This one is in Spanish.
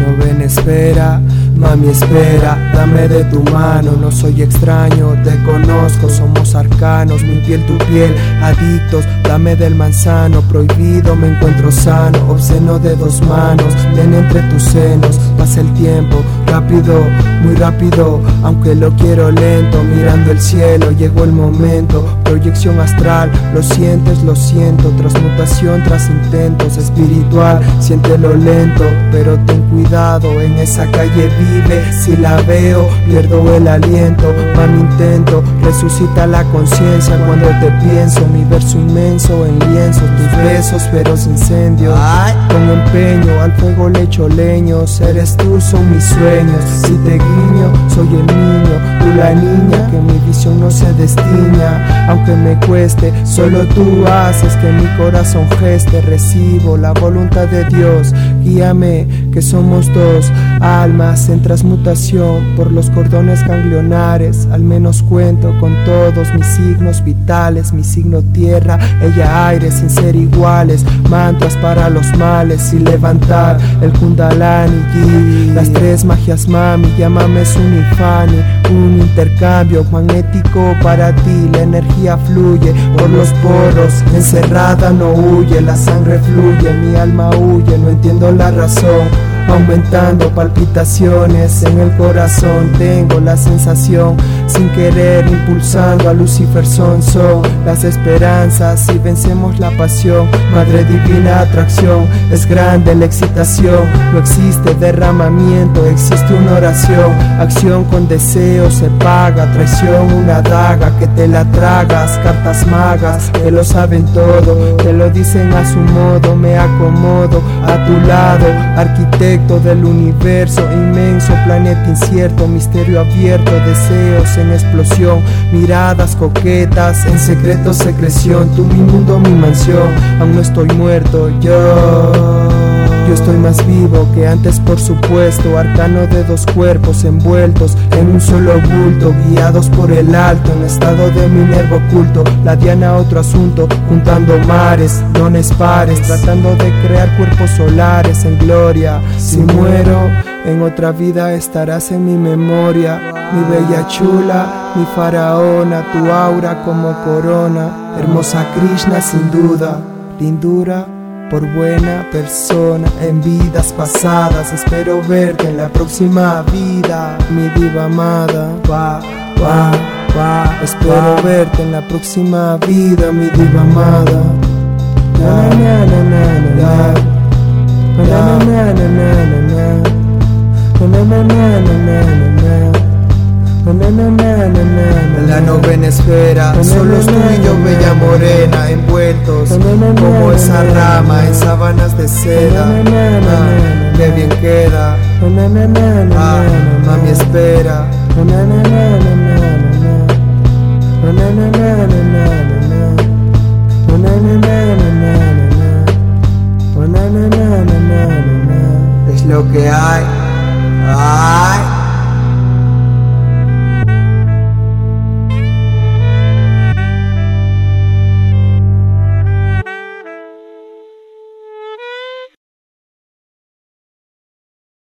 No ven espera, mami espera, dame de tu mano, no soy extraño, te conozco, somos arcanos, mi piel tu piel, adictos, dame del manzano, prohibido me encuentro sano, obsceno de dos manos, ven entre tus senos, pasa el tiempo, rápido, muy rápido, aunque lo quiero lento, mirando el cielo, llegó el momento, proyección astral, lo sientes, lo siento, transmutación tras intentos, espiritual, siéntelo lento, pero ten cuidado, en esa calle vive, si la veo, pierdo el aliento, mi intento, resucita la conciencia. Cuando te pienso, mi verso inmenso en lienzo, tus besos, pero incendio, con empeño, al fuego le echo leños, eres tú, son mis sueños, se site giyiniyor soy el niño, tú la niña, que mi visión no se destina, aunque me cueste, solo tú haces que mi corazón geste, recibo la voluntad de Dios, guíame, que somos dos almas en transmutación por los cordones ganglionares, al menos cuento con todos mis signos vitales, mi signo tierra, ella aire sin ser iguales, mantras para los males y levantar el kundalani, las tres magias mami, llámame un intercambio magnético para ti, la energía fluye por los poros, encerrada no huye, la sangre fluye, mi alma huye, no entiendo la razón aumentando palpitaciones en el corazón. Tengo la sensación, sin querer, impulsando a Lucifer son, son las esperanzas y vencemos la pasión. Madre divina atracción, es grande la excitación, no existe derramamiento, existe una oración. Acción con deseo se paga, traición una daga que te la tragas, cartas magas que lo saben todo, que lo dicen a su modo, me acomodo a tu lado, arquitecto del universo inmenso, planeta incierto, misterio abierto, deseos en explosión, miradas coquetas, en secreto secreción, tú mi mundo, mi mansión, aún no estoy muerto, yo. Estoy más vivo que antes por supuesto, arcano de dos cuerpos envueltos en un solo bulto, guiados por el alto, en estado de Minerva oculto, la diana otro asunto, juntando mares, dones pares, tratando de crear cuerpos solares en gloria. Si muero, en otra vida estarás en mi memoria, mi bella chula, mi faraona, tu aura como corona, hermosa Krishna sin duda, lindura por buena persona en vidas pasadas. Espero verte en la próxima vida, mi diva amada. Va, va, va. Espero verte en la próxima vida, mi diva amada. Na, na, na, na, na, na. Na, na, na, na, na, na. La novena esfera, solo tú y yo, bella morena, envueltos como esa rama en sábanas de seda. Ah, que bien queda, ah, mami espera. Es lo que hay. Ah.